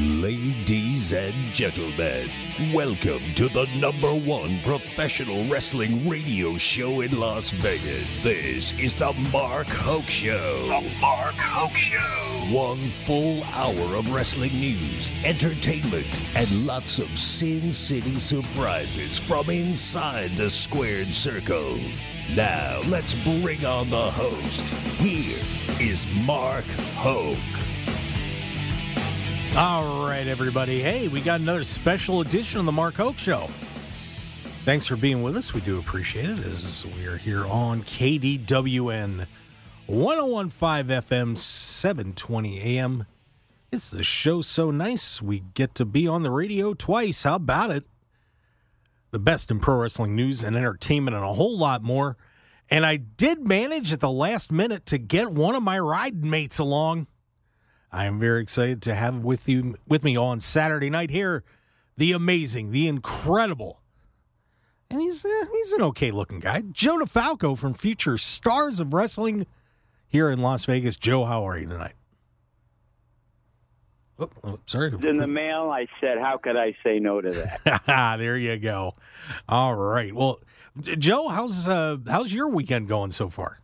Ladies and gentlemen, welcome to the number one professional wrestling radio show in Las Vegas. This is the Mark Hoke Show. The Mark Hoke Show. One full hour of wrestling news, entertainment, and lots of Sin City surprises from inside the squared circle. Now, let's bring on the host. Here is Mark Hoke. All right, everybody. Hey, we got another special edition of the Mark Hoke Show. Thanks for being with us. We do appreciate it as we are here on KDWN 1015 FM, 720 AM. It's the show so nice. We get to be on the radio twice. How about it? The best in pro wrestling news and entertainment and a whole lot more. And I did manage at the last minute to get one of my ride mates along. I am very excited to have with you with me on Saturday night here, the amazing, the incredible, and he's uh, he's an okay looking guy, Joe DeFalco from Future Stars of Wrestling here in Las Vegas. Joe, how are you tonight? Oh, oh, sorry. in the mail. I said, "How could I say no to that?" there you go. All right. Well, Joe, how's uh, how's your weekend going so far?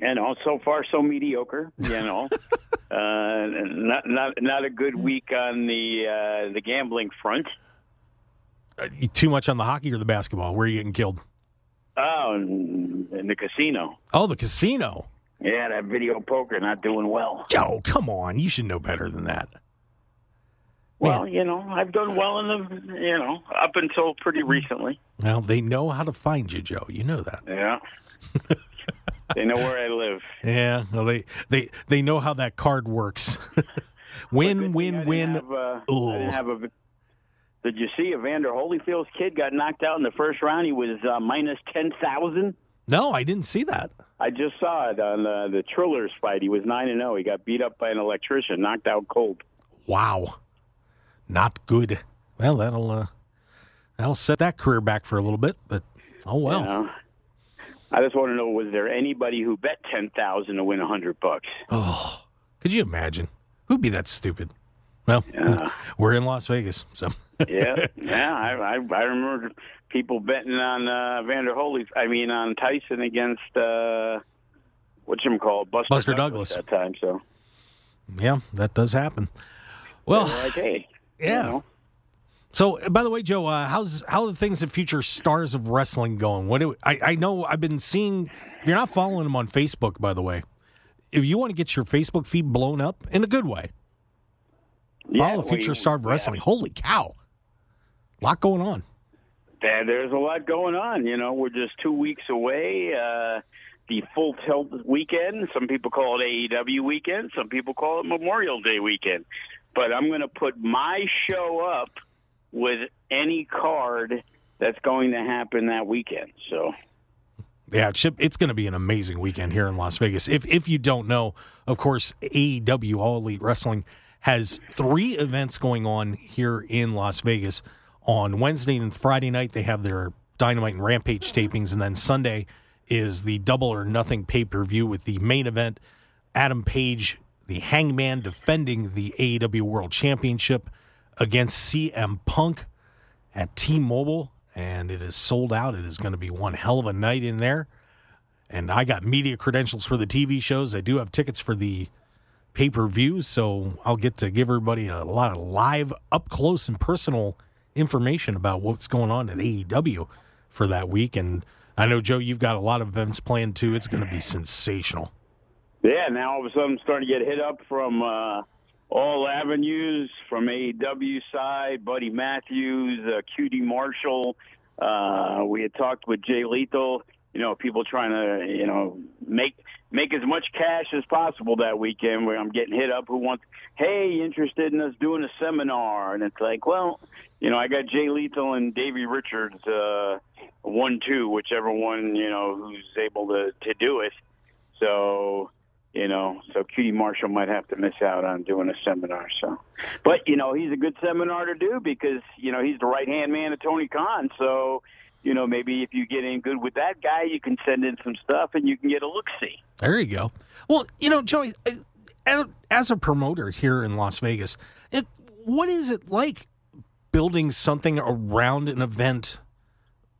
You know, so far so mediocre. You know, uh, not not not a good week on the uh, the gambling front. Uh, too much on the hockey or the basketball? Where are you getting killed? Oh, in, in the casino. Oh, the casino. Yeah, that video poker not doing well. Joe, come on. You should know better than that. Well, you know, I've done well in the, you know, up until pretty recently. Well, they know how to find you, Joe. You know that. Yeah. they know where I live. Yeah. Well, they they they know how that card works. win, win, win. Have, uh, Ooh. Didn't have a. Did you see Evander Holyfield's kid got knocked out in the first round? He was uh, minus ten thousand. No, I didn't see that. I just saw it on uh, the Trillers fight. He was nine and zero. He got beat up by an electrician, knocked out cold. Wow. Not good. Well, that'll uh, that'll set that career back for a little bit, but oh well. You know? I just want to know: was there anybody who bet ten thousand to win a hundred bucks? Oh, could you imagine? Who'd be that stupid? Well, we're in Las Vegas, so yeah, yeah. I, I I remember people betting on uh, Vander Holy. I mean, on Tyson against uh, what you call Buster, Buster Douglas. at that time. So yeah, that does happen. Well, like, hey, you yeah. know. So, by the way, Joe, uh, how's how are the things at Future Stars of Wrestling going? What do, I I know I've been seeing. If you're not following them on Facebook, by the way, if you want to get your Facebook feed blown up in a good way, Yeah, follow Future we- Star of Wrestling. Holy cow, a lot going on. There, there's a lot going on. You know, we're just two weeks away. Uh, the full tilt weekend. Some people call it AEW weekend. Some people call it Memorial Day weekend. But I'm going to put my show up with any card that's going to happen that weekend. So Yeah, Chip, it's going to be an amazing weekend here in Las Vegas. If if you don't know, of course, AEW All Elite Wrestling has three events going on here in Las Vegas. On Wednesday and Friday night, they have their Dynamite and Rampage tapings, and then Sunday is the Double or Nothing pay per view with the main event. Adam Page, the Hangman, defending the AEW World Championship against CM Punk at T-Mobile, and it is sold out. It is going to be one hell of a night in there. And I got media credentials for the TV shows. I do have tickets for the pay per views, so I'll get to give everybody a lot of live, up close, and personal information about what's going on at AEW for that week. And I know, Joe, you've got a lot of events planned too. It's going to be sensational. yeah, now all of a sudden I'm starting to get hit up from uh, all avenues, from AEW side, Buddy Matthews, uh, QT Marshall. Uh, we had talked with Jay Lethal. You know, people trying to you know make make as much cash as possible that weekend. Where I'm getting hit up, who wants, hey, interested in us doing a seminar? And it's like, well, you know, I got Jay Lethal and Davey Richards, uh, one two, whichever one you know who's able to to do it. So you know, so QT Marshall might have to miss out on doing a seminar. So, but you know, he's a good seminar to do because you know he's the right hand man of Tony Khan. So, you know, maybe if you get in good with that guy, you can send in some stuff and you can get a look see. There you go. Well, you know, Joey, uh, as a promoter here in Las Vegas, what is it like building something around an event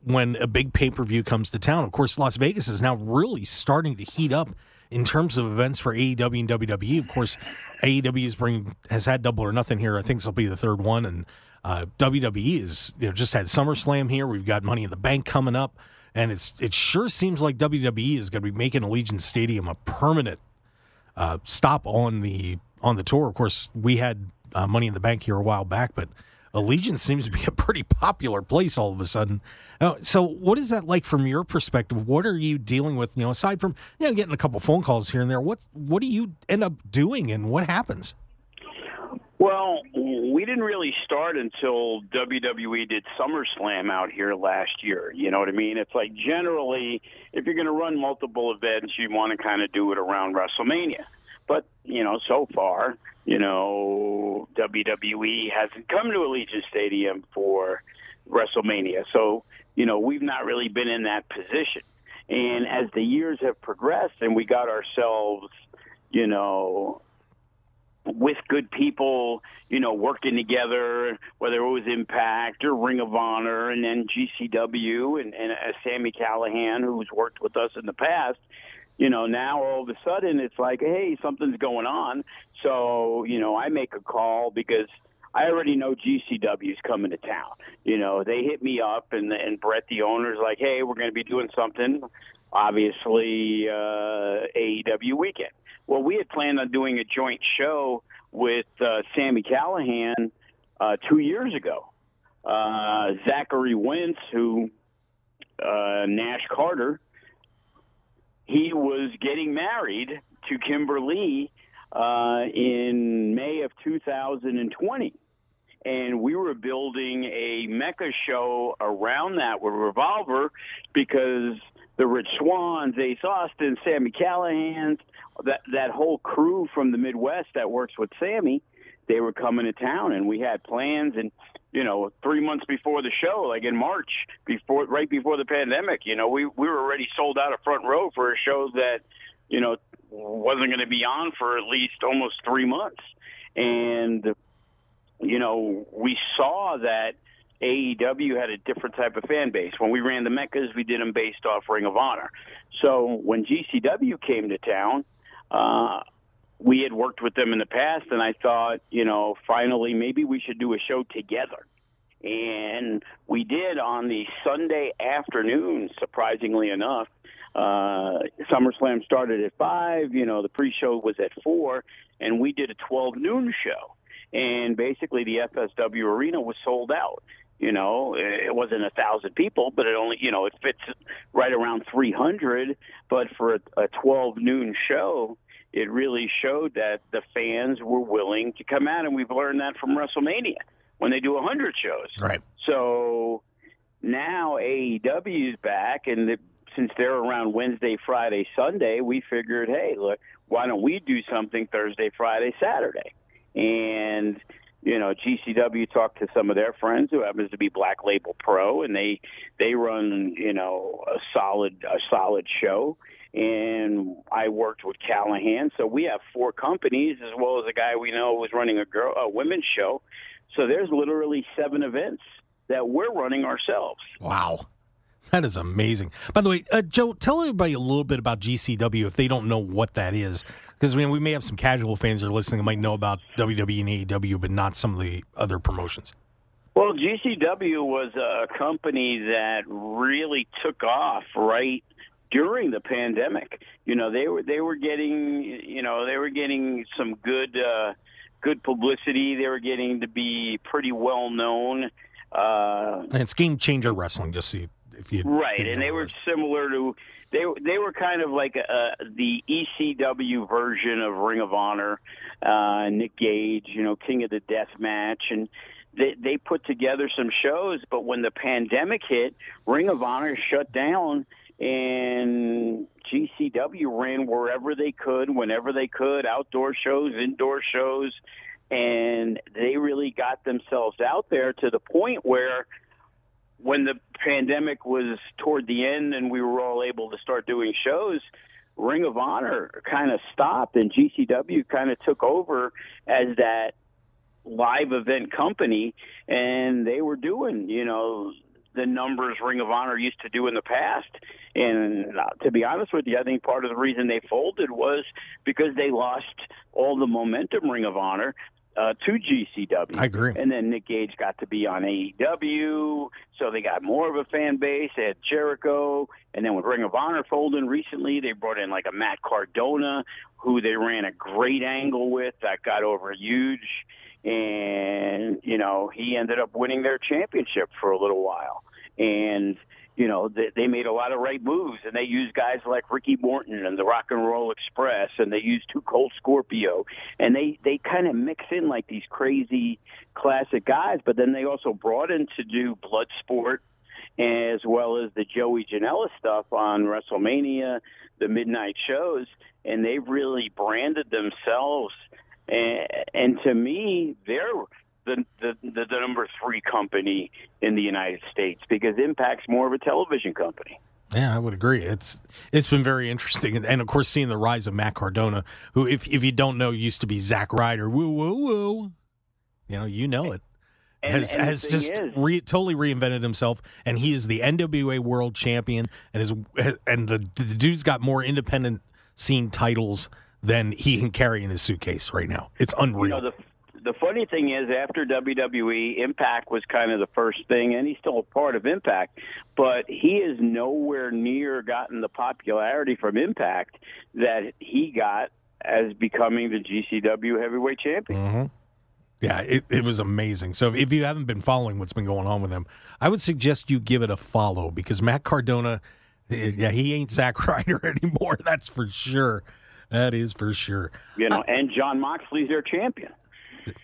when a big pay per view comes to town? Of course, Las Vegas is now really starting to heat up in terms of events for AEW and WWE. Of course, AEW is bring has had Double or Nothing here. I think this will be the third one, and uh, WWE is you know just had SummerSlam here. We've got Money in the Bank coming up, and it's it sure seems like WWE is going to be making Allegiant Stadium a permanent uh, stop on the on the tour. Of course, we had uh, Money in the Bank here a while back, but Allegiant seems to be a pretty popular place all of a sudden. Uh, so, what is that like from your perspective? What are you dealing with? You know, aside from you know getting a couple phone calls here and there, what what do you end up doing, and what happens? Well, we didn't really start until WWE did SummerSlam out here last year. You know what I mean? It's like generally, if you're going to run multiple events, you want to kind of do it around WrestleMania. But you know, so far, you know, WWE hasn't come to Allegiant Stadium for WrestleMania, so you know we've not really been in that position. And as the years have progressed, and we got ourselves, you know, with good people, you know, working together, whether it was Impact or Ring of Honor, and then GCW and, and uh, Sami Callihan, who's worked with us in the past. You know, now all of a sudden it's like, hey, something's going on. So, you know, I make a call because I already know GCW's coming to town. You know, they hit me up, and and Brett, the owner's like, hey, we're going to be doing something. Obviously, uh, AEW weekend. Well, we had planned on doing a joint show with uh, Sami Callihan uh, two years ago. Uh, Zachary Wentz, who uh, Nash Carter, he was getting married to Kimberly uh, in May of 2020. And we were building a Mecca show around that with Revolver because the Rich Swanns, Ace Austin, Sami Callihan, that that whole crew from the Midwest that works with Sami, they were coming to town, and we had plans. And you know, three months before the show, like in March, before right before the pandemic, you know, we we were already sold out of front row for a show that you know wasn't going to be on for at least almost three months, and you know, we saw that AEW had a different type of fan base. When we ran the Meccas, we did them based off Ring of Honor. So when GCW came to town, uh, we had worked with them in the past, and I thought, you know, finally maybe we should do a show together. And we did on the Sunday afternoon, surprisingly enough. Uh, SummerSlam started at 5, you know, the pre show was at 4, and we did a 12 noon show. And basically, the FSW arena was sold out. You know, it wasn't a thousand people, but it only, you know, it fits right around 300. But for a, a 12 noon show, it really showed that the fans were willing to come out, and we've learned that from WrestleMania when they do 100 shows. Right. So now AEW is back, and the, since they're around Wednesday, Friday, Sunday, we figured, hey, look, why don't we do something Thursday, Friday, Saturday? And you know, GCW talked to some of their friends who happens to be Black Label Pro, and they they run you know a solid a solid show. And I worked with Callihan. so we have four companies as well as a guy we know who's running a girl a women's show. So there's literally seven events that we're running ourselves. Wow. That is amazing. By the way, uh, Joe, tell everybody a little bit about GCW if they don't know what that is. Because I mean, we may have some casual fans that are listening that might know about WWE and AEW, but not some of the other promotions. Well, GCW was a company that really took off right during the pandemic. You know, they were they were getting you know they were getting some good uh, good publicity. They were getting to be pretty well known. Uh, and it's Game Changer Wrestling, just so you if you right, and they were similar to they they were kind of like a, the ECW version of Ring of Honor, uh, Nick Gage, you know, King of the Death Match, and they they put together some shows. But when the pandemic hit, Ring of Honor shut down, and GCW ran wherever they could, whenever they could, outdoor shows, indoor shows, and they really got themselves out there to the point where when the pandemic was toward the end and we were all able to start doing shows, Ring of Honor kind of stopped and GCW kind of took over as that live event company and they were doing, you know, the numbers Ring of Honor used to do in the past. And uh, to be honest with you, I think part of the reason they folded was because they lost all the momentum Ring of Honor uh, to GCW. I agree. And then Nick Gage got to be on AEW, so they got more of a fan base. They had Jericho, and then with Ring of Honor folding recently, they brought in like a Matt Cardona, who they ran a great angle with that got over huge. And, you know, he ended up winning their championship for a little while. And you know, they, they made a lot of right moves, and they used guys like Ricky Morton and the Rock and Roll Express, and they used 2 Cold Scorpio, and they they kind of mix in like these crazy classic guys, but then they also brought in to do Bloodsport as well as the Joey Janela stuff on WrestleMania, the midnight shows, and they've really branded themselves. And, and to me, they're the, the, the, number three company in the United States because Impact's more of a television company. Yeah, I would agree. It's it's been very interesting, and, and, of course, seeing the rise of Matt Cardona, who, if if you don't know, used to be Zack Ryder. Woo woo woo. You know, you know it. And, has and has just re, totally reinvented himself, and he is the NWA World Champion, and is and the, the dude's got more independent scene titles than he can carry in his suitcase right now. It's unreal. You know, the, the funny thing is, after WWE, Impact was kind of the first thing, and he's still a part of Impact, but he has nowhere near gotten the popularity from Impact that he got as becoming the GCW heavyweight champion. Mm-hmm. Yeah, it, it was amazing. So if you haven't been following what's been going on with him, I would suggest you give it a follow because Matt Cardona, eh, yeah, he ain't Zack Ryder anymore. That's for sure. That is for sure. You know, and Jon Moxley's their champion.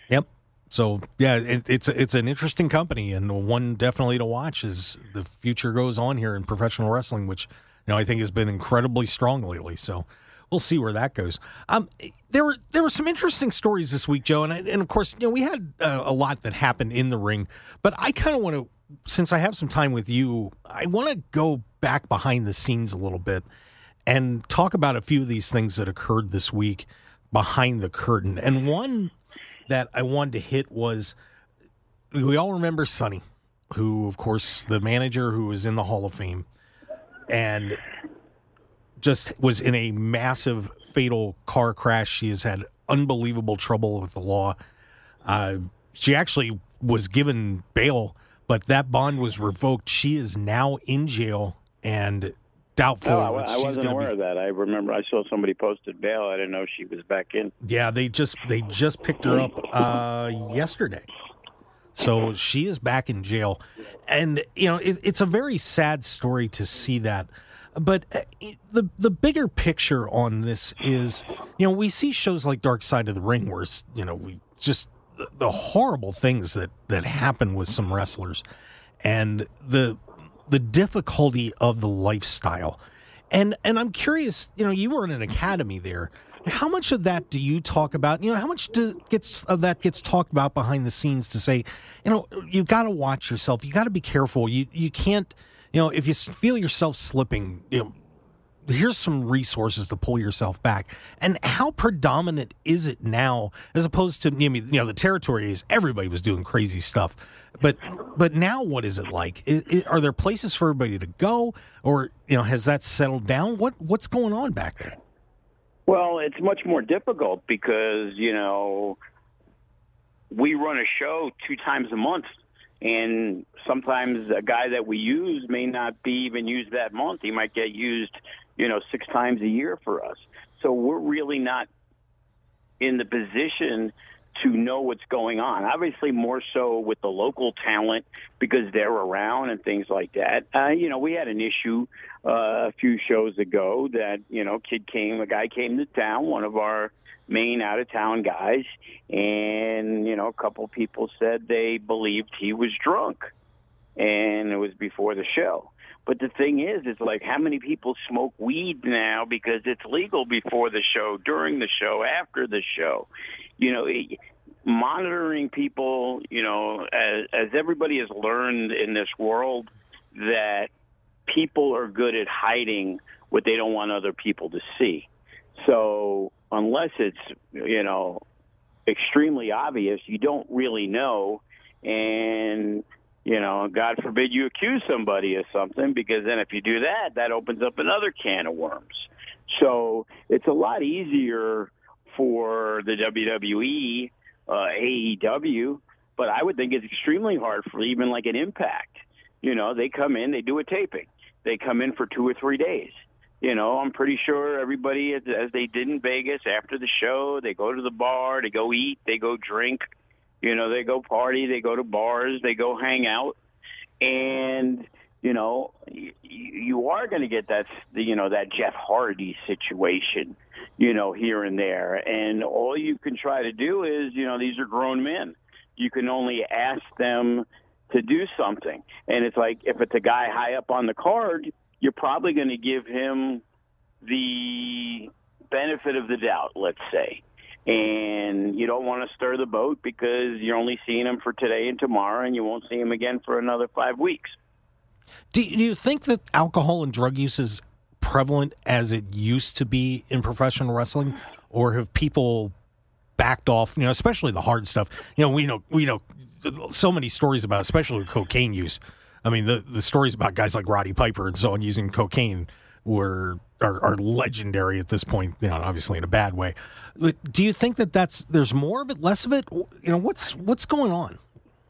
Yep. So yeah, it, it's it's an interesting company and one definitely to watch as the future goes on here in professional wrestling, which you know I think has been incredibly strong lately. So we'll see where that goes. Um, there were there were some interesting stories this week, Joe, and I, and of course you know we had uh, a lot that happened in the ring, but I kind of want to since I have some time with you, I want to go back behind the scenes a little bit and talk about a few of these things that occurred this week behind the curtain. And one that I wanted to hit was we all remember Sunny, who, of course, the manager who was in the Hall of Fame and just was in a massive fatal car crash. She has had unbelievable trouble with the law. Uh, she actually was given bail, but that bond was revoked. She is now in jail and doubtful. Oh, I, I wasn't aware be... of that. I remember I saw somebody posted bail. I didn't know she was back in. Yeah, they just they just picked her up uh, yesterday, so she is back in jail, and you know it, it's a very sad story to see that. But uh, the the bigger picture on this is, you know, we see shows like Dark Side of the Ring, where you know we just the horrible things that that happen with some wrestlers, and the the difficulty of the lifestyle. And and I'm curious, you know, you were in an academy there. How much of that do you talk about? You know, how much do, gets of that gets talked about behind the scenes to say, you know, you've got to watch yourself. You got to be careful. You you can't, you know, if you feel yourself slipping, you know, here's some resources to pull yourself back. And how predominant is it now, as opposed to you know the territory is everybody was doing crazy stuff, but but now what is it like? Is, is, are there places for everybody to go, or you know has that settled down? What what's going on back there? Well, it's much more difficult because you know we run a show two times a month and sometimes a guy that we use may not be even used that month. He might get used you know, six times a year for us. So we're really not in the position to know what's going on. Obviously, more so with the local talent because they're around and things like that. Uh, you know, we had an issue uh, a few shows ago that you know, kid came, a guy came to town, one of our main out of town guys, and you know, a couple people said they believed he was drunk, and it was before the show. But the thing is, it's like how many people smoke weed now because it's legal before the show, during the show, after the show. You know, it, monitoring people. You know, as, as everybody has learned in this world, that people are good at hiding what they don't want other people to see. So unless it's you know extremely obvious, you don't really know, and you know, God forbid you accuse somebody of something because then if you do that, that opens up another can of worms. So it's a lot easier for the WWE, uh, AEW, but I would think it's extremely hard for even like an Impact. You know, they come in, they do a taping, they come in for two or three days. You know, I'm pretty sure everybody, as, they did in Vegas after the show, they go to the bar, they go eat, they go drink, you know, they go party, they go to bars, they go hang out, and you know, you are going to get that, you know, that Jeff Hardy situation, you know, here and there, and all you can try to do is, you know, these are grown men. You can only ask them to do something, and it's like if it's a guy high up on the card, you're probably going to give him the benefit of the doubt, let's say. And you don't want to stir the boat because you're only seeing him for today and tomorrow, and you won't see him again for another five weeks. Do you think that alcohol and drug use is prevalent as it used to be in professional wrestling, or have people backed off? You know, especially the hard stuff. You know, we know we know so many stories about, especially cocaine use. I mean, the the stories about guys like Roddy Piper and so on using cocaine were are, are legendary at this point. You know, obviously in a bad way. But do you think that that's there's more of it, less of it? You know, what's what's going on?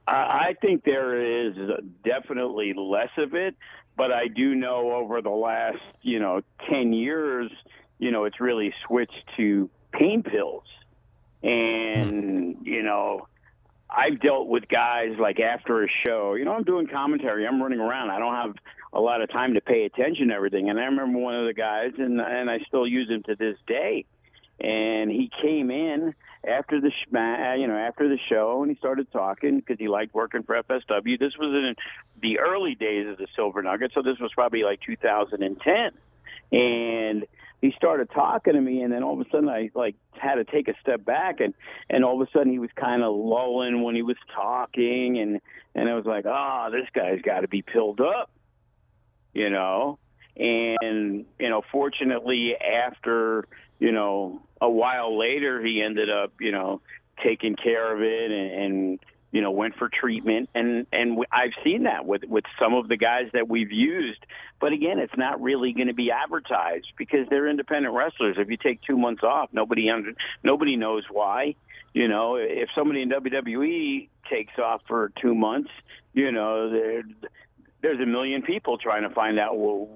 I think there is definitely less of it, but I do know over the last, you know, 10 years, you know, it's really switched to pain pills. And, hmm. you know, I've dealt with guys like after a show, you know, I'm doing commentary, I'm running around, I don't have a lot of time to pay attention to everything. And I remember one of the guys, and and I still use him to this day. And he came in after the sh- uh, you know after the show, and he started talking because he liked working for FSW. This was in the early days of the Silver Nugget, so this was probably like 2010. And he started talking to me, and then all of a sudden I like had to take a step back, and and all of a sudden he was kind of lulling when he was talking, and and I was like, oh, this guy's got to be pilled up, you know. And you know, fortunately, after you know a while later, he ended up you know taking care of it and, and you know went for treatment. And and I've seen that with with some of the guys that we've used. But again it's not really going to be advertised because they're independent wrestlers. If you take 2 months off nobody under, nobody knows why. You know if somebody in WWE takes off for 2 months you know there there's a million people trying to find out well,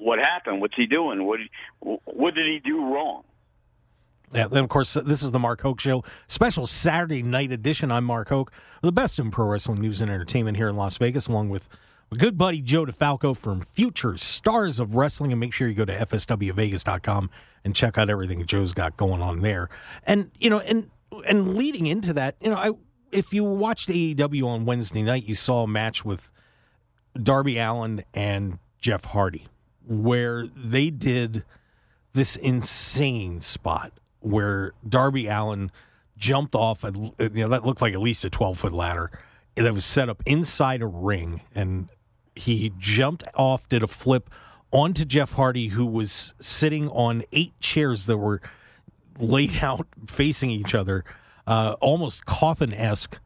what happened what's he doing what what did he do wrong yeah, and of course, this is the Mark Hoke Show, special Saturday night edition. I'm Mark Hoke, the best in pro wrestling news and entertainment here in Las Vegas, along with my good buddy Joe DeFalco from Future Stars of Wrestling. And make sure you go to fswvegas.com and check out everything Joe's got going on there. And you know, and and leading into that, you know, I if you watched AEW on Wednesday night, you saw a match with Darby Allin and Jeff Hardy, where they did this insane spot where Darby Allin jumped off, a, you know, that looked like at least a 12 foot ladder that was set up inside a ring. And he jumped off, did a flip onto Jeff Hardy, who was sitting on eight chairs that were laid out facing each other, uh, almost coffin esque.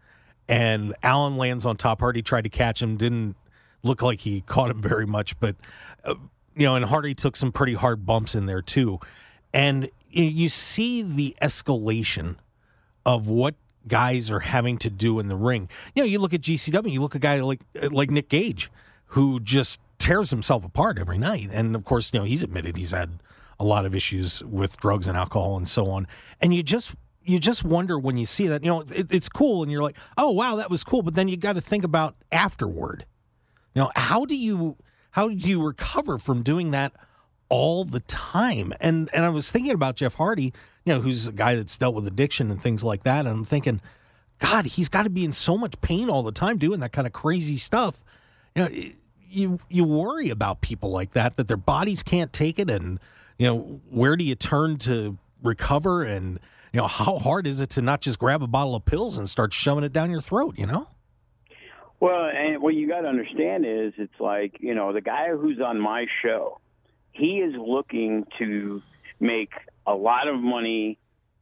And Allin lands on top. Hardy tried to catch him, didn't look like he caught him very much, but, uh, you know, and Hardy took some pretty hard bumps in there too. And you see the escalation of what guys are having to do in the ring. You know, you look at GCW, you look at a guy like like Nick Gage, who just tears himself apart every night. And of course, you know, he's admitted he's had a lot of issues with drugs and alcohol and so on. And you just you just wonder when you see that, you know, it, it's cool and you're like, "Oh, wow, that was cool." But then you got to think about afterward. You know, how do you how do you recover from doing that all the time. And and I was thinking about Jeff Hardy, you know, who's a guy that's dealt with addiction and things like that. And I'm thinking, God, he's got to be in so much pain all the time doing that kind of crazy stuff. You know, you you worry about people like that that their bodies can't take it, and you know, where do you turn to recover? And you know, how hard is it to not just grab a bottle of pills and start shoving it down your throat? You know. Well, and what you got to understand is it's like, you know, the guy who's on my show, he is looking to make a lot of money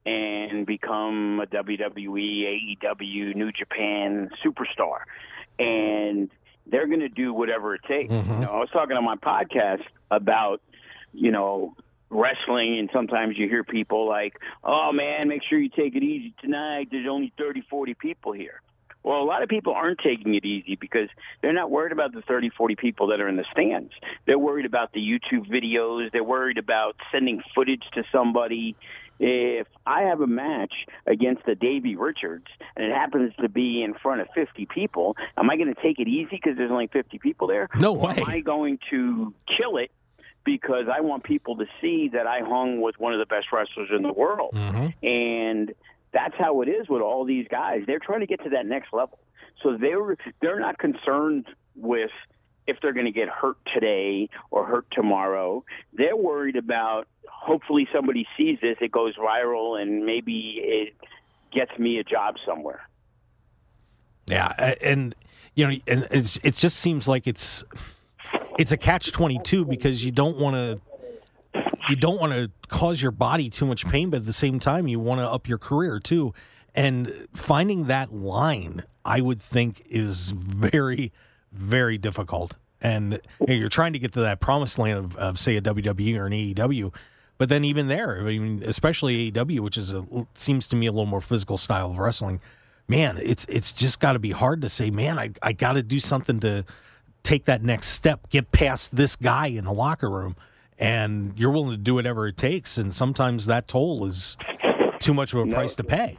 and become a WWE, AEW, New Japan superstar. And they're going to do whatever it takes. Mhm. You know, I was talking on my podcast about, you know, wrestling and sometimes you hear people like, "Oh man, make sure you take it easy tonight. There's only 30, 40 people here." Well, a lot of people aren't taking it easy because they're not worried about the 30, 40 people that are in the stands. They're worried about the YouTube videos. They're worried about sending footage to somebody. If I have a match against the Davey Richards and it happens to be in front of 50 people, am I going to take it easy because there's only 50 people there? No Or way. Am I going to kill it because I want people to see that I hung with one of the best wrestlers in the world? Mm-hmm. and that's how it is with all these guys. They're trying to get to that next level, so they're they're not concerned with if they're going to get hurt today or hurt tomorrow. They're worried about hopefully somebody sees this, it goes viral, and maybe it gets me a job somewhere. Yeah, and you know, and it's it just seems like it's it's a catch twenty two because you don't want to you don't want to cause your body too much pain, but at the same time, you want to up your career too. And finding that line, I would think, is very, very difficult. And you know, you're trying to get to that promised land of, of, say, a WWE or an AEW. But then even there, I mean, especially AEW, which is a seems to me a little more physical style of wrestling, man, it's it's just got to be hard to say, man, I I got to do something to take that next step, get past this guy in the locker room, and you're willing to do whatever it takes. And sometimes that toll is too much of a price to pay.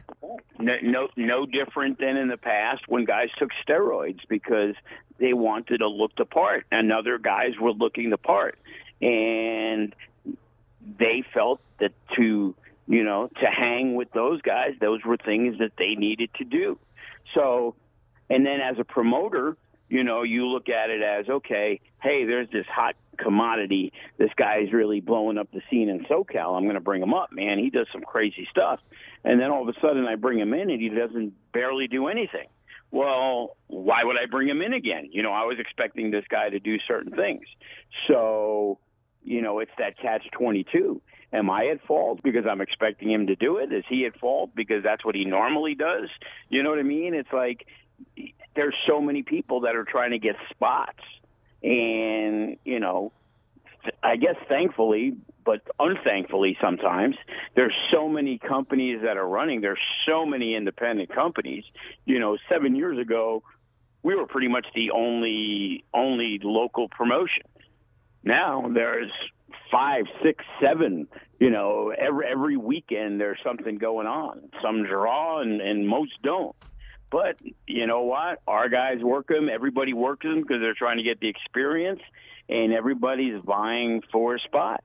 No, no, no different than in the past when guys took steroids because they wanted to look the part, and other guys were looking the part, and they felt that to you know to hang with those guys, those were things that they needed to do. So, and then as a promoter, you know, you look at it as okay, hey, there's this hot commodity. This guy's really blowing up the scene in SoCal. I'm going to bring him up, man. He does some crazy stuff. And then all of a sudden I bring him in and he doesn't barely do anything. Well, why would I bring him in again? You know, I was expecting this guy to do certain things. So, you know, it's that catch 22. Am I at fault because I'm expecting him to do it? Is he at fault because that's what he normally does? You know what I mean? It's like there's so many people that are trying to get spots. And, you know, I guess thankfully, but unthankfully sometimes, there's so many companies that are running. There's so many independent companies. You know, seven years ago, we were pretty much the only only local promotion. Now there's five, six, seven. You know, every every weekend there's something going on. Some draw and, and most don't. But you know what? Our guys work them. Everybody works them because they're trying to get the experience, and everybody's vying for a spot.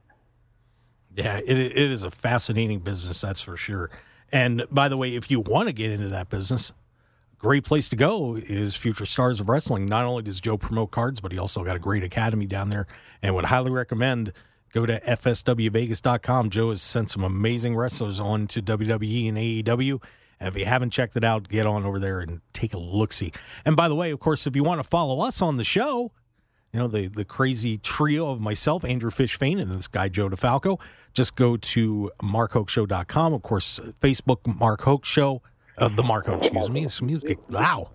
Yeah, it, it is a fascinating business, that's for sure. And by the way, if you want to get into that business, great place to go is Future Stars of Wrestling. Not only does Joe promote cards, but he also got a great academy down there, and would highly recommend go to fswvegas.com. Joe has sent some amazing wrestlers on to WWE and AEW. And if you haven't checked it out, get on over there and take a look see. And by the way, of course, if you want to follow us on the show, you know, the, the crazy trio of myself, Andrew Fishfane, and this guy, Joe DeFalco, just go to markhokeshow.com. Of course, Facebook, Mark Hoke Show, uh, the Mark Hoke, excuse me. It's music. Wow.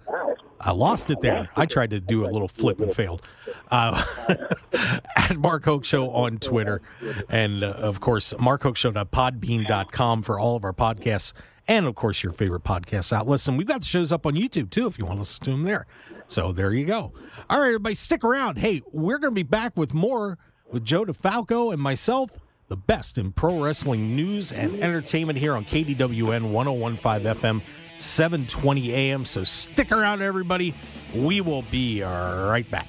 I lost it there. I tried to do a little flip and failed. Uh, at Mark Hoke Show on Twitter. And uh, of course, markhokeshow.podbean.com for all of our podcasts. And of course, your favorite podcast outlets. And we've got the shows up on YouTube too if you want to listen to them there. So there you go. All right, everybody, stick around. Hey, we're going to be back with more with Joe DeFalco and myself, the best in pro wrestling news and entertainment here on KDWN 1015 FM, 720 AM. So stick around, everybody. We will be right back.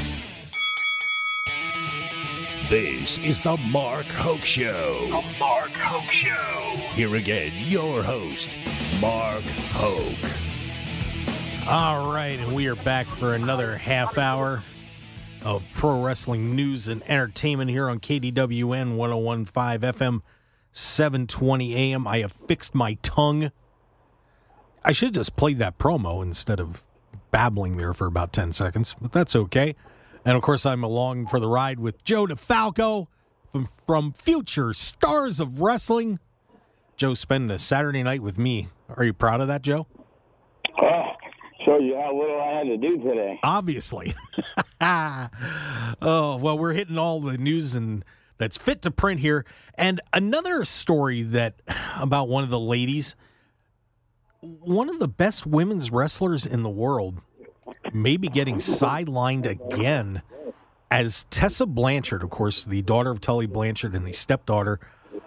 This is the Mark Hoke Show. The Mark Hoke Show. Here again, your host, Mark Hoke. All right, and we are back for another half hour of pro wrestling news and entertainment here on KDWN 1015 FM 720 AM. I have fixed my tongue. I should have just played that promo instead of babbling there for about 10 seconds, but that's okay. And of course, I'm along for the ride with Joe DeFalco from, from Future Stars of Wrestling. Joe spending a Saturday night with me. Are you proud of that, Joe? Oh, shows you how little I had to do today. Obviously. oh, well, we're hitting all the news and that's fit to print here. And another story that about one of the ladies, one of the best women's wrestlers in the world maybe getting sidelined again as Tessa Blanchard, of course, the daughter of Tully Blanchard and the stepdaughter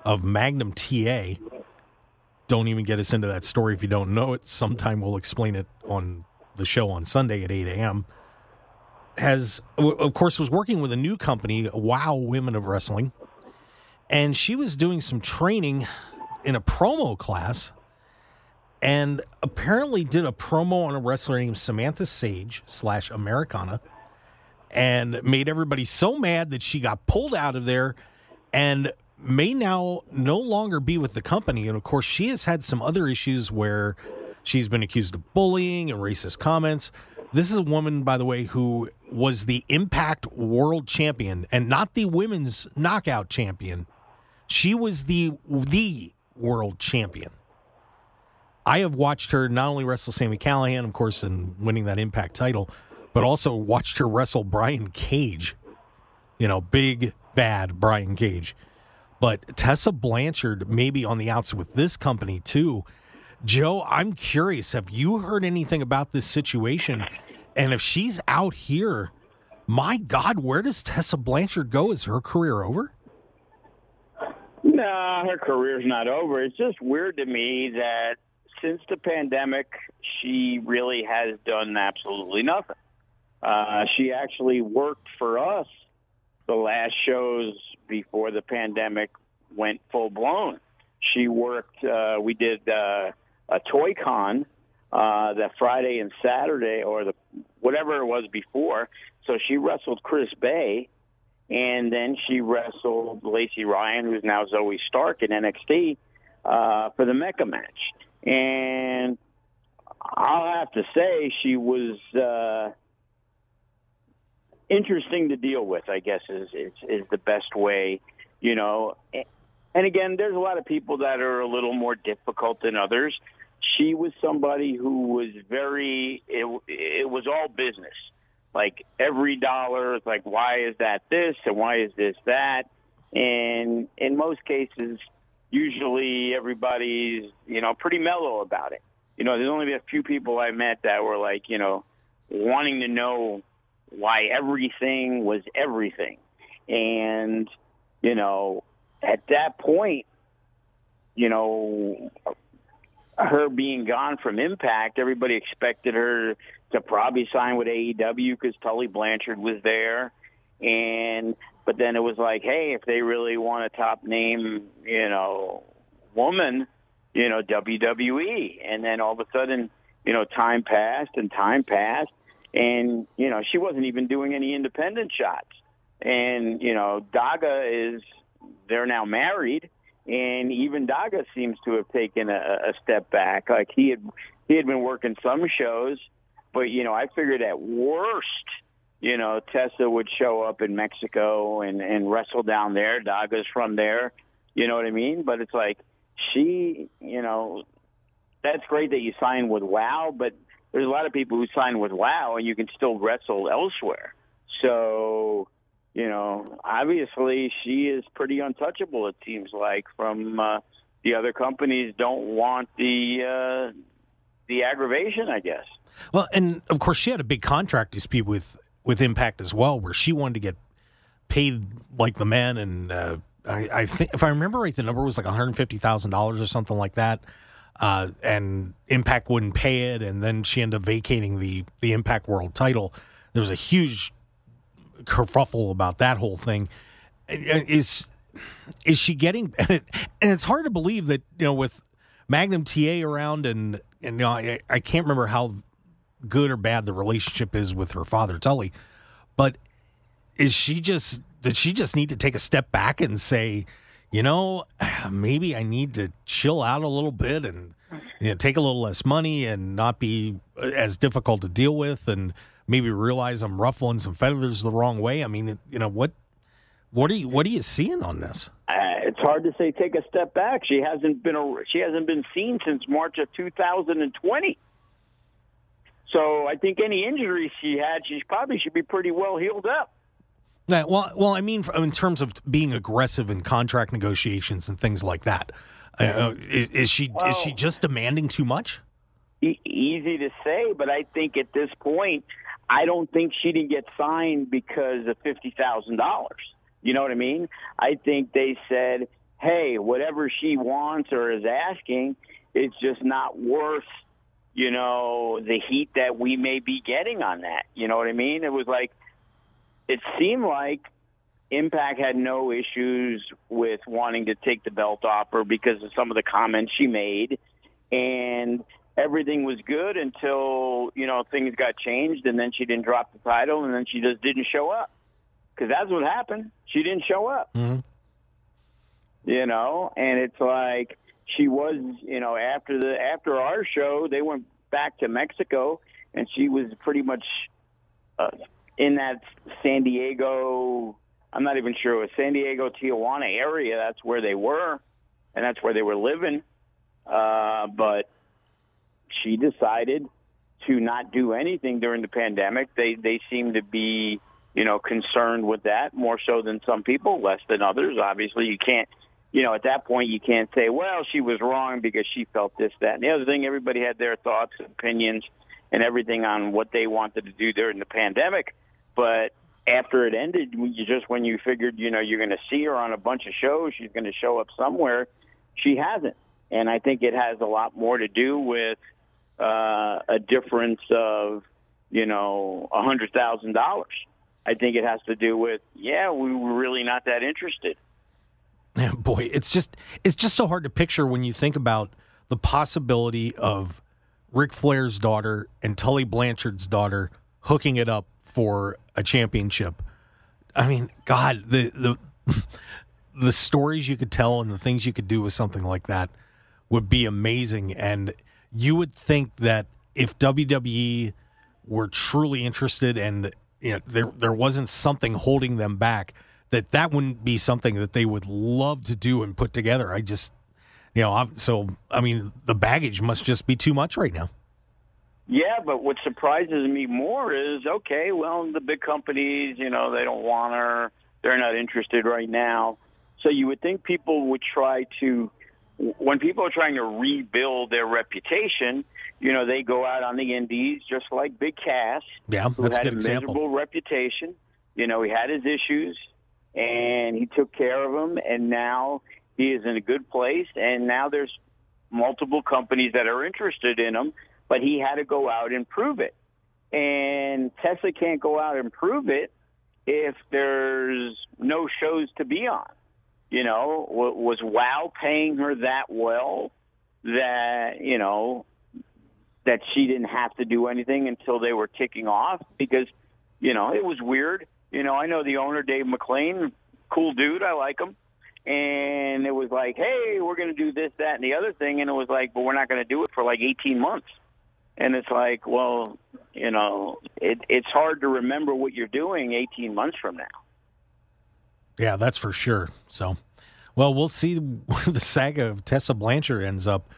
of Magnum TA. Don't even get us into that story if you don't know it. Sometime we'll explain it on the show on Sunday at 8 a.m. Has, of course, was working with a new company, Wow Women of Wrestling, and she was doing some training in a promo class and apparently did a promo on a wrestler named Samantha Sage slash Americana and made everybody so mad that she got pulled out of there and may now no longer be with the company. And of course, she has had some other issues where she's been accused of bullying and racist comments. This is a woman, by the way, who was the Impact World Champion and not the women's knockout champion. She was the the world champion. I have watched her not only wrestle Sami Callihan, of course, in winning that Impact title, but also watched her wrestle Brian Cage. You know, big bad Brian Cage. But Tessa Blanchard maybe on the outs with this company too. Joe, I'm curious. Have you heard anything about this situation? And if she's out here, my God, where does Tessa Blanchard go? Is her career over? Nah, her career's not over. It's just weird to me that since the pandemic, she really has done absolutely nothing. Uh, she actually worked for us the last shows before the pandemic went full blown. She worked. Uh, we did uh, a Toy Con uh, that Friday and Saturday, or the whatever it was before. So she wrestled Chris Bey, and then she wrestled Lacey Ryan, who's now Zoey Stark in NXT, uh, for the Mecca match and I'll have to say she was uh, interesting to deal with. I guess is, is is the best way, you know. And again, there's a lot of people that are a little more difficult than others. She was somebody who was very. It, it was all business. Like every dollar, like why is that this and why is this that, and in most cases, usually everybody's you know pretty mellow about it. You know, there's only a few people I met that were like you know wanting to know why everything was everything, and you know at that point, you know her being gone from Impact, everybody expected her to probably sign with AEW because Tully Blanchard was there, and but then it was like, hey, if they really want a top name, you know, woman, you know, WWE. And then all of a sudden, you know, time passed and time passed. And, you know, she wasn't even doing any independent shots. And, you know, Daga is, they're now married. And even Daga seems to have taken a, a step back. Like he had, he had been working some shows, but, you know, I figured at worst, you know, Tessa would show up in Mexico and, and wrestle down there. Daga's from there. You know what I mean? But it's like she, you know, that's great that you sign with WoW, but there's a lot of people who sign with WoW and you can still wrestle elsewhere. So, you know, obviously she is pretty untouchable. It seems like from uh, the other companies don't want the uh, the aggravation, I guess. Well, and of course she had a big contract dispute with with Impact as well, where she wanted to get paid like the men, and uh, I, I think if I remember right, the number was like one hundred fifty thousand dollars or something like that. Uh, and Impact wouldn't pay it, and then she ended up vacating the the Impact World Title. There was a huge kerfuffle about that whole thing. Is is she getting? And, it, and it's hard to believe that you know with Magnum TA around, and and you know I, I can't remember how good or bad the relationship is with her father Tully, but is she just did she just need to take a step back and say, you know, maybe I need to chill out a little bit and you know, take a little less money and not be as difficult to deal with and maybe realize I'm ruffling some feathers the wrong way. I mean, you know, what what are you what are you seeing on this? Uh, it's hard to say take a step back. She hasn't been a, she hasn't been seen since March of 2020. So I think any injuries she had, she probably should be pretty well healed up. Yeah, well, well, I mean, in terms of being aggressive in contract negotiations and things like that, uh, is, is, she well, is she just demanding too much? E- easy to say, but I think at this point, I don't think she didn't get signed because of fifty thousand dollars. You know what I mean? I think they said, "Hey, whatever she wants or is asking, it's just not worth." You know the heat that we may be getting on that. You know what I mean? It was like it seemed like Impact had no issues with wanting to take the belt off her because of some of the comments she made, and everything was good until you know things got changed, and then she didn't drop the title, and then she just didn't show up because that's what happened. She didn't show up. Mm-hmm. You know, and it's like she was. You know, after the after our show, they went back to Mexico, and she was pretty much uh, in that San Diego. I'm not even sure it was San Diego Tijuana area. That's where they were, and that's where they were living. Uh, but she decided to not do anything during the pandemic. They they seem to be you know concerned with that more so than some people, less than others. Obviously, you can't. You know, at that point, you can't say, "Well, she was wrong because she felt this, that." And the other thing, everybody had their thoughts, and opinions, and everything on what they wanted to do during the pandemic. But after it ended, you just when you figured, you know, you're going to see her on a bunch of shows, she's going to show up somewhere. She hasn't, and I think it has a lot more to do with uh, a difference of, you know, a hundred thousand dollars. I think it has to do with, yeah, we were really not that interested. Boy, it's just it's just so hard to picture when you think about the possibility of Ric Flair's daughter and Tully Blanchard's daughter hooking it up for a championship. I mean, God, the the the stories you could tell and the things you could do with something like that would be amazing. And you would think that if WWE were truly interested and you know there there wasn't something holding them back, that that wouldn't be something that they would love to do and put together. I just you know, I'm, so I mean, the baggage must just be too much right now. Yeah, but what surprises me more is okay, well, the big companies, you know, they don't want her, they're not interested right now. So you would think people would try to, when people are trying to rebuild their reputation, you know, they go out on the indies just like Big Cass, yeah, who that's had a good a example. miserable reputation. You know, he had his issues, and he took care of them, and now he is in a good place. And now there's multiple companies that are interested in him but he had to go out and prove it. And Tessa can't go out and prove it if there's no shows to be on. You know, was WoW paying her that well that, you know, that she didn't have to do anything until they were kicking off? Because, you know, it was weird. You know, I know the owner, Dave McLane, cool dude. I like him and it was like, hey, we're going to do this, that, and the other thing, and it was like, but we're not going to do it for like 18 months and it's like, well, you know, it, it's hard to remember what you're doing 18 months from now. Yeah, that's for sure. So, well, we'll see where the saga of Tessa Blanchard ends up.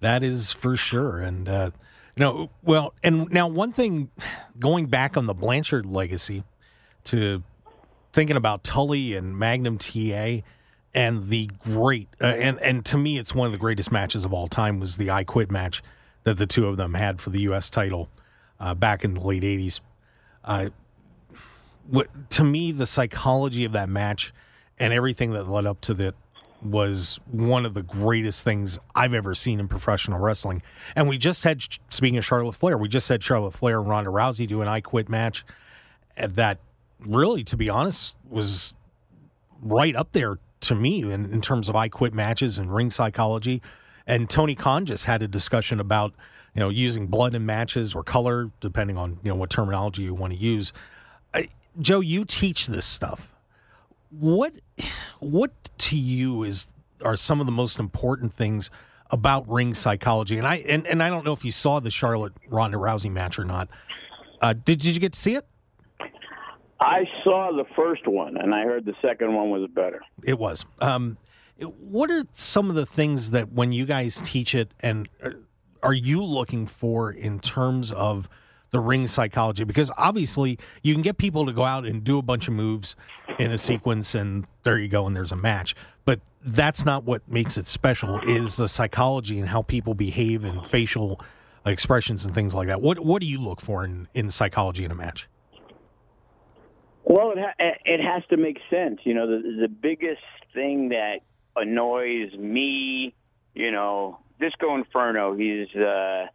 That is for sure. And, uh, you know, well, and now one thing going back on the Blanchard legacy to thinking about Tully and Magnum TA and the great uh, and and to me it's one of the greatest matches of all time was the I Quit match that the two of them had for the U.S. title uh, back in the late '80s. Uh, what, to me, the psychology of that match and everything that led up to that was one of the greatest things I've ever seen in professional wrestling. And we just had, speaking of Charlotte Flair, we just had Charlotte Flair and Ronda Rousey do an I Quit match that really, to be honest, was right up there to me in, in terms of I Quit matches and ring psychology. And Tony Khan just had a discussion about you know using blood in matches or color, depending on you know what terminology you want to use. I, Joe, you teach this stuff. What what to you is are some of the most important things about ring psychology? And I and, and I don't know if you saw the Charlotte Ronda Rousey match or not. Uh, did did you get to see it? I saw the first one, and I heard the second one was better. It was. Um, what are some of the things that when you guys teach it, and uh, are you looking for in terms of the ring psychology? Because obviously, you can get people to go out and do a bunch of moves in a sequence, and there you go, and there's a match. But that's not what makes it special. Is the psychology and how people behave and facial expressions and things like that. What What do you look for in in psychology in a match? Well, it ha- it has to make sense. You know, the the biggest thing that annoys me, you know, Disco Inferno. He's uh,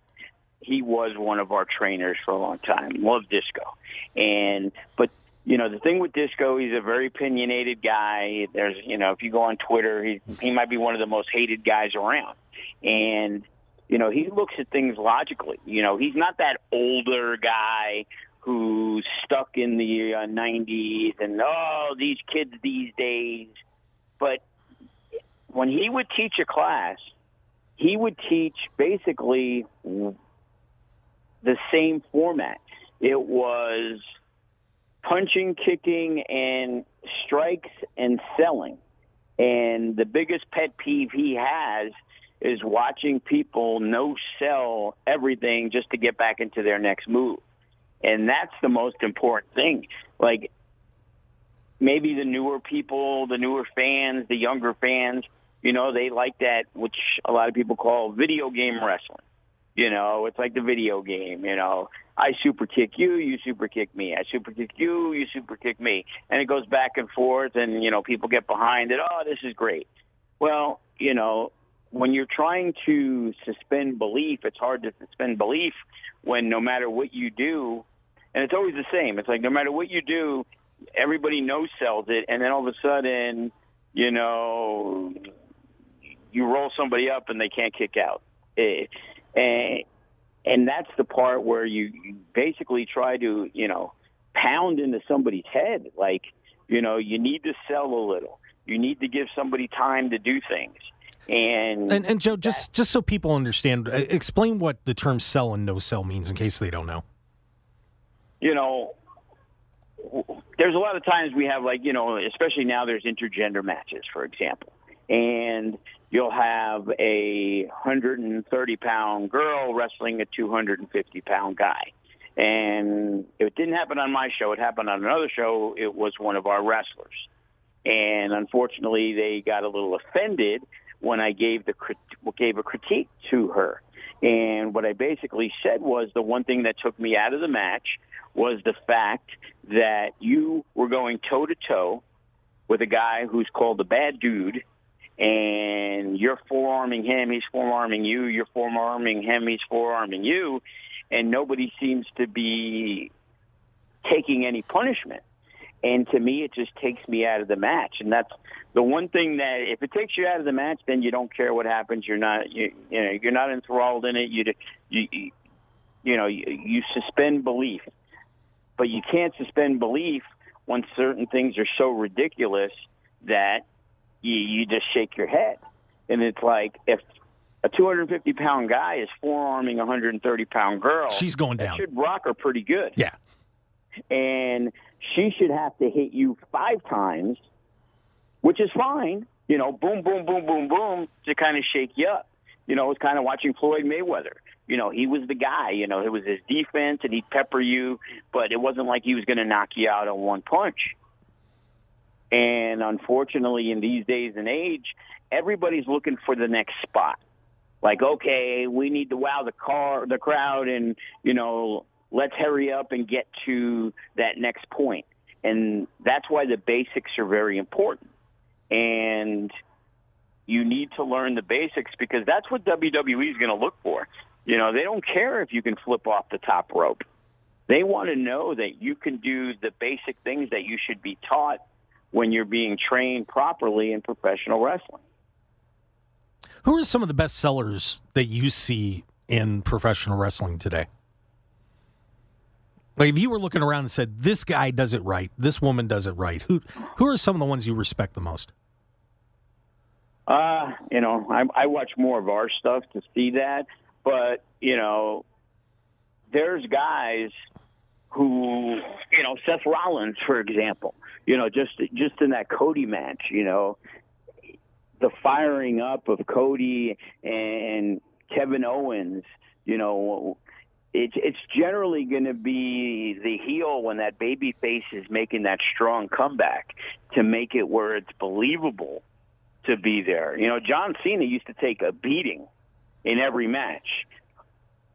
he was one of our trainers for a long time. Love Disco, and but you know the thing with Disco, he's a very opinionated guy. There's you know if you go on Twitter, he he might be one of the most hated guys around, and you know he looks at things logically. You know he's not that older guy who's stuck in the uh, 90s and oh these kids these days. But when he would teach a class he would teach basically the same format. It was punching kicking and strikes and selling. And the biggest pet peeve he has is watching people no sell everything just to get back into their next move and that's the most important thing. Like maybe the newer people, the newer fans, the younger fans, you know, they like that, which a lot of people call video game wrestling. You know, it's like the video game. You know, I super kick you, you super kick me. I super kick you, you super kick me, and it goes back and forth. And you know, people get behind it. Oh, this is great. Well, you know, when you're trying to suspend belief, it's hard to suspend belief when no matter what you do, and it's always the same. It's like no matter what you do, everybody no sells it, and then all of a sudden, you know, you roll somebody up and they can't kick out. It, eh, and and that's the part where you, you basically try to, you know, pound into somebody's head. Like, you know, you need to sell a little. You need to give somebody time to do things. And, and, and Joe, just just so people understand, uh, explain what the term "sell" and "no sell" means, in case they don't know. You know, there's a lot of times we have like you know, especially now there's intergender matches, for example, and you'll have a 130 pound girl wrestling a 250 pound guy. And it didn't happen on my show. It happened on another show. It was one of our wrestlers. And unfortunately, they got a little offended when I gave the gave a critique to her. And what I basically said was the one thing that took me out of the match was the fact that you were going toe to toe with a guy who's called the bad dude, and you're forearming him, he's forearming you, you're forearming him, he's forearming you, and nobody seems to be taking any punishment. And to me, it just takes me out of the match, and that's the one thing that if it takes you out of the match, then you don't care what happens. You're not you, you know you're not enthralled in it. You you you know you, you suspend belief, but you can't suspend belief when certain things are so ridiculous that you, you just shake your head. And it's like if a 250 pound guy is forearming a 130 pound girl, she's going down. That should rock her pretty good. Yeah, and she should have to hit you five times which is fine. You know, boom, boom, boom, boom, boom, to kind of shake you up. You know, it's kind of watching Floyd Mayweather. You know, he was the guy. You know, it was his defense, and he'd pepper you, but it wasn't like he was going to knock you out on one punch. And unfortunately, in these days and age, everybody's looking for the next spot. Like, okay, we need to wow the car, the crowd, and you know, let's hurry up and get to that next point. And that's why the basics are very important. And you need to learn the basics because that's what WWE is going to look for. You know, they don't care if you can flip off the top rope. They want to know that you can do the basic things that you should be taught when you're being trained properly in professional wrestling. Who are some of the best sellers that you see in professional wrestling today? Like if you were looking around and said, "This guy does it right. This woman does it right." Who who are some of the ones you respect the most? Uh, you know, I, I watch more of our stuff to see that, but you know, there's guys who, you know, Seth Rollins, for example, you know, just just in that Cody match, you know, the firing up of Cody and Kevin Owens, you know, it's it's generally going to be the heel when that baby face is making that strong comeback to make it where it's believable to be there. You know, John Cena used to take a beating in every match,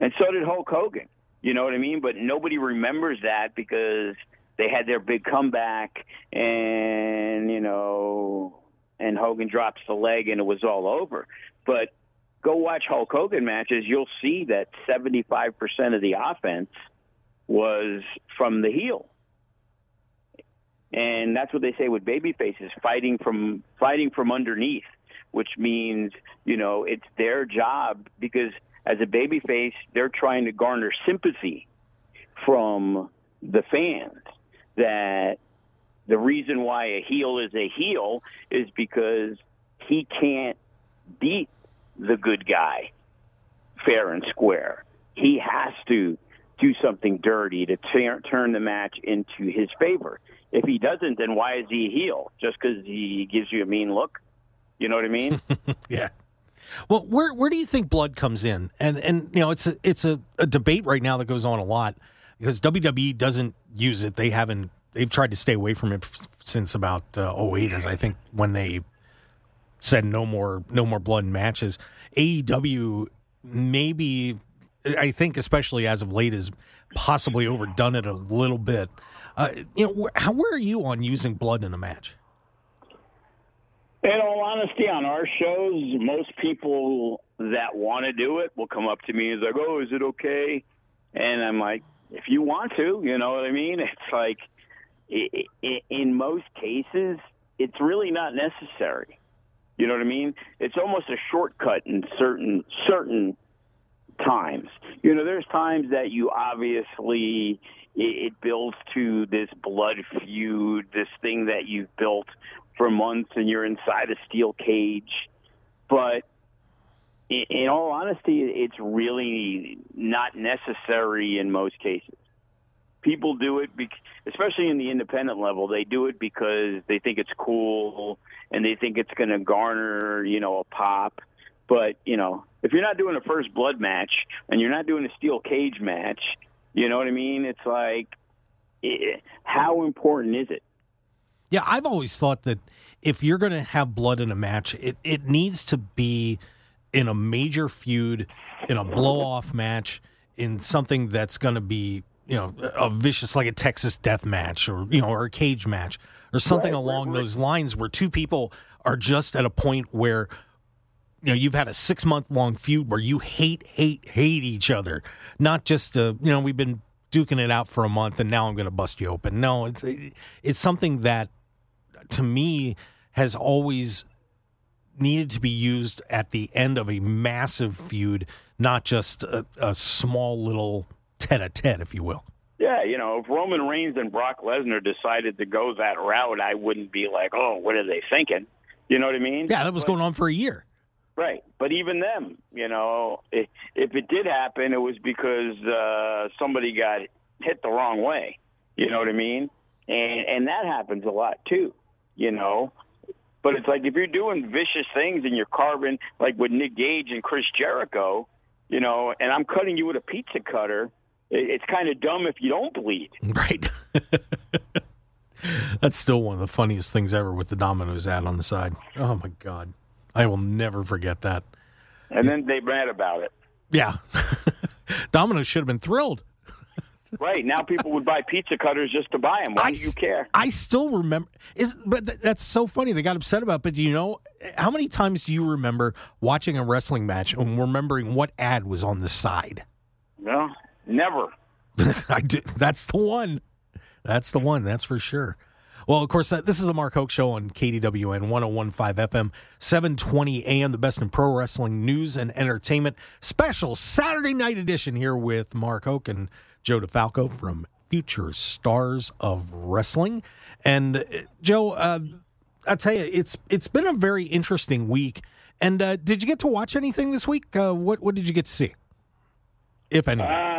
and so did Hulk Hogan. You know what I mean? But nobody remembers that because they had their big comeback, and you know, and Hogan drops the leg, and it was all over. But go watch Hulk Hogan matches, you'll see that 75% of the offense was from the heel. And that's what they say with baby faces, fighting from fighting from underneath, which means, you know, it's their job because as a baby face, they're trying to garner sympathy from the fans that the reason why a heel is a heel is because he can't beat the good guy fair and square. He has to do something dirty to t- turn the match into his favor. If he doesn't, then why is he a heel? Just because he gives you a mean look? You know what I mean? yeah. Well, where where do you think blood comes in? And and you know, it's a it's a, a debate right now that goes on a lot because WWE doesn't use it. They haven't. They've tried to stay away from it since about uh, 08, as I think when they said no more no more blood matches. AEW maybe I think especially as of late has possibly overdone it a little bit. Uh, you know, where, how, where are you on using blood in a match? In all honesty, on our shows, most people that want to do it will come up to me and like, "Oh, is it okay?" And I'm like, "If you want to, you know what I mean." It's like, in most cases, it's really not necessary. You know what I mean? It's almost a shortcut in certain certain times. You know, there's times that you obviously it, builds to this blood feud, this thing that you've built for months, and you're inside a steel cage. But in, in all honesty, it's really not necessary in most cases people do it, be- especially in the independent level. They do it because they think it's cool and they think it's going to garner, you know, a pop. But you know, if you're not doing a first blood match and you're not doing a steel cage match, you know what I mean? It's like, it, how important is it? Yeah, I've always thought that if you're going to have blood in a match, it, it needs to be in a major feud, in a blow off match, in something that's going to be you know a vicious like a Texas death match or you know or a cage match or something right, along right, right. those lines where two people are just at a point where you know you've had a six month long feud where you hate hate hate each other not just uh, you know we've been duking it out for a month and now I'm going to bust you open no it's it's something that to me has always needed to be used at the end of a massive feud not just a, a small little tete-a-tete, if you will. Yeah, you know, if Roman Reigns and Brock Lesnar decided to go that route, I wouldn't be like, oh, what are they thinking? You know what I mean? Yeah, that was but, going on for a year. Right, but even them, you know, if, if it did happen, it was because uh, somebody got hit the wrong way. You know what I mean? And and that happens a lot too. You know, but it's like if you're doing vicious things and you're carving, like with Nick Gage and Chris Jericho, you know, and I'm cutting you with a pizza cutter it's kind of dumb if you don't bleed. Right. That's still one of the funniest things ever with the Domino's ad on the side. Oh my god, I will never forget that. And then they read about it. Yeah, Domino's should have been thrilled. Right now, people would buy pizza cutters just to buy them. Why I, do you care? I still remember. Is but th- that's so funny. They got upset about. It, But do you know how many times do you remember watching a wrestling match and remembering what ad was on the side? No, never. I do. That's the one. That's the one. That's for sure. Well, of course, uh, this is the Mark Hoke Show on KDWN 1015 FM, 720 AM, the best in pro wrestling news and entertainment. Special Saturday night edition here with Mark Hoke and Joe DeFalco from Future Stars of Wrestling. And uh, Joe, uh, I tell you, it's it's been a very interesting week. And uh, did you get to watch anything this week? Uh, what what did you get to see, if anything?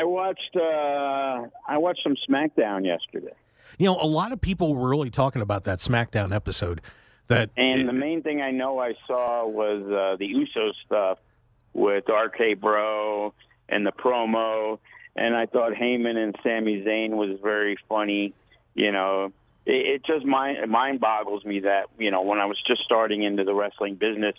I watched. Uh, I watched some SmackDown yesterday. You know, a lot of people were really talking about that SmackDown episode. That And the main thing I know I saw was uh, the Uso stuff with RK Bro and the promo, and I thought Heyman and Sami Zayn was very funny. You know, it, it just mind mind boggles me that you know when I was just starting into the wrestling business,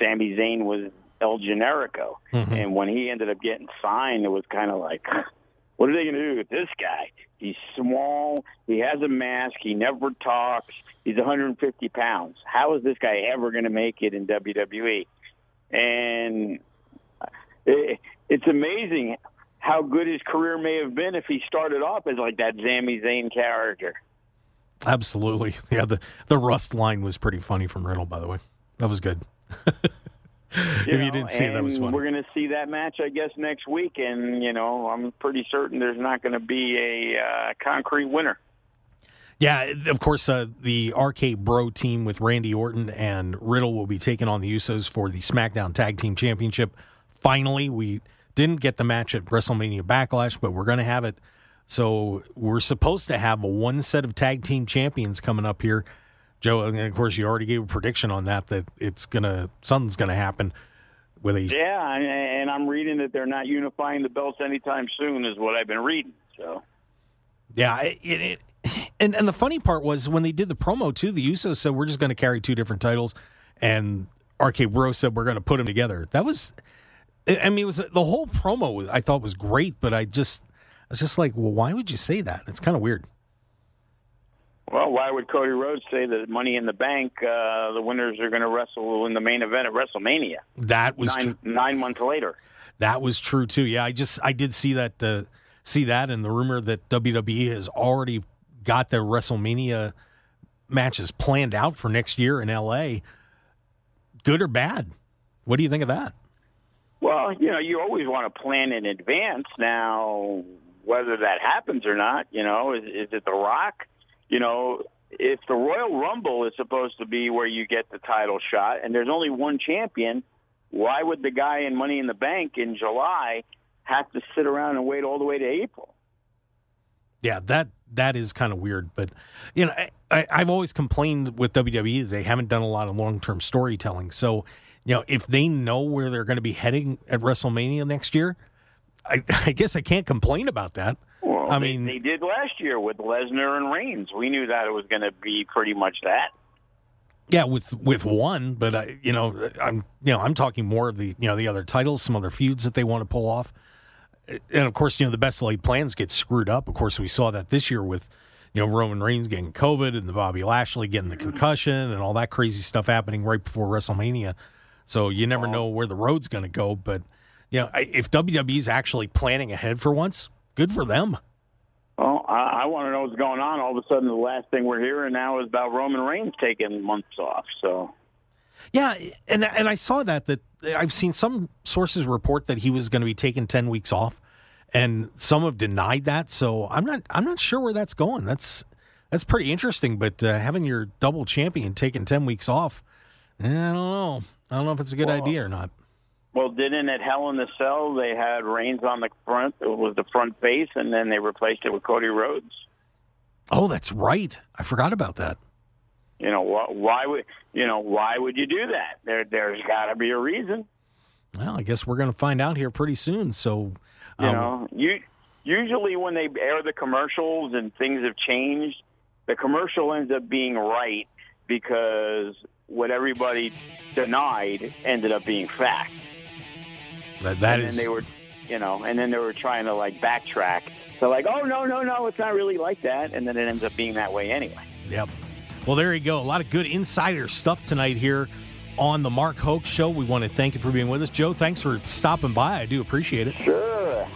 Sami Zayn was El Generico, mm-hmm. and when he ended up getting signed, it was kind of like, what are they going to do with this guy? He's small. He has a mask. He never talks. He's 150 pounds. How is this guy ever going to make it in WWE? And uh, it, it's amazing how good his career may have been if he started off as like that Sami Zayn character. Absolutely. Yeah, the the rust line was pretty funny from Riddle, by the way. That was good. if you know, didn't see it, that was funny. We're going to see that match, I guess, next week, and you know, I'm pretty certain there's not going to be a uh, concrete winner. Yeah, of course, uh, the RK Bro team with Randy Orton and Riddle will be taking on the Usos for the SmackDown Tag Team Championship. Finally, we didn't get the match at WrestleMania Backlash, but we're going to have it. So we're supposed to have a one set of tag team champions coming up here. Joe, and of course, you already gave a prediction on that that it's gonna something's gonna happen with a Yeah, and, I'm reading that they're not unifying the belts anytime soon, is what I've been reading. So Yeah, it, it, and and the funny part was when they did the promo too. The Usos said we're just going to carry two different titles, and RK Bro said we're going to put them together. That was, I I mean, it was the whole promo. I thought was great, but I just, I was just like, well, why would you say that? It's kind of weird. Well, why would Cody Rhodes say that Money in the Bank, uh, the winners are going to wrestle in the main event at WrestleMania That was nine, tr- nine months later? that was true too. Yeah, I just I did see that uh, see that, and the rumor that WWE has already got their WrestleMania matches planned out for next year in LA. Good or bad? What do you think of that? Well, you know, you always want to plan in advance. Now, whether that happens or not, you know, is, is it The Rock? You know, if the Royal Rumble is supposed to be where you get the title shot, and there's only one champion, why would the guy in Money in the Bank in July have to sit around and wait all the way to April? Yeah, that that is kind of weird, but you know, I, I've always complained with WWE they haven't done a lot of long term storytelling. So, you know, if they know where they're going to be heading at WrestleMania next year, I, I guess I can't complain about that. Well, I they- mean- they did last year with Lesnar and Reigns. We knew that it was going to be pretty much that. Yeah, with with one, but I, you know, I'm you know, I'm talking more of the you know the other titles, some other feuds that they want to pull off, and of course, you know, the best laid plans get screwed up. Of course, we saw that this year with you know Roman Reigns getting COVID and the Bobby Lashley getting the concussion and all that crazy stuff happening right before WrestleMania. So you never know where the road's going to go. But you know, I- if WWE's actually planning ahead for once, good for them. Well, I, I want to know what's going on. All of a sudden, the last thing we're hearing now is about Roman Reigns taking months off. So, Yeah, and and I saw that that I've seen some sources report that he was going to be taking ten weeks off, and some have denied that. So I'm not I'm not sure where that's going. That's that's pretty interesting. But uh, having your double champion taking ten weeks off, eh, I don't know. I don't know if it's a good Well, idea or not. Well, didn't at Hell in the Cell they had Reigns on the front? It was the front face, and then they replaced it with Cody Rhodes. Oh, that's right. I forgot about that. You know why, why would you know why would you do that? There, there's got to be a reason. Well, I guess we're going to find out here pretty soon. So, You um, know, you usually when they air the commercials and things have changed, the commercial ends up being right because what everybody denied ended up being fact. That, that and is- then they were, you know, and then they were trying to like backtrack. So like, oh no, no, no, it's not really like that, and then it ends up being that way anyway. Yep. Well, there you go. A lot of good insider stuff tonight here on the Mark Hoke Show. We want to thank you for being with us. Joe, thanks for stopping by. I do appreciate it. Sure.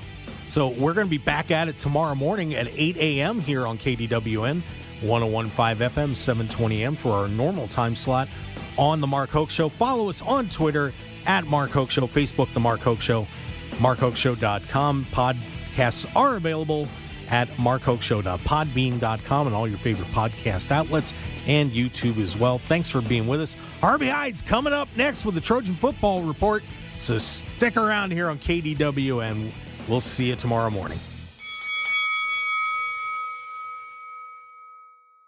So we're going to be back at it tomorrow morning at 8 a.m. here on KDWN 1015 FM, 720 a.m. for our normal time slot on the Mark Hoke Show. Follow us on Twitter at Mark Hoke Show, Facebook, The Mark Hoke Show, markhokeshow.com. Podcasts are available at markhokeshow.podbean.com and all your favorite podcast outlets and YouTube as well. Thanks for being with us. Harvey Hyde's coming up next with the Trojan Football Report. So stick around here on KDWN. We'll see you tomorrow morning.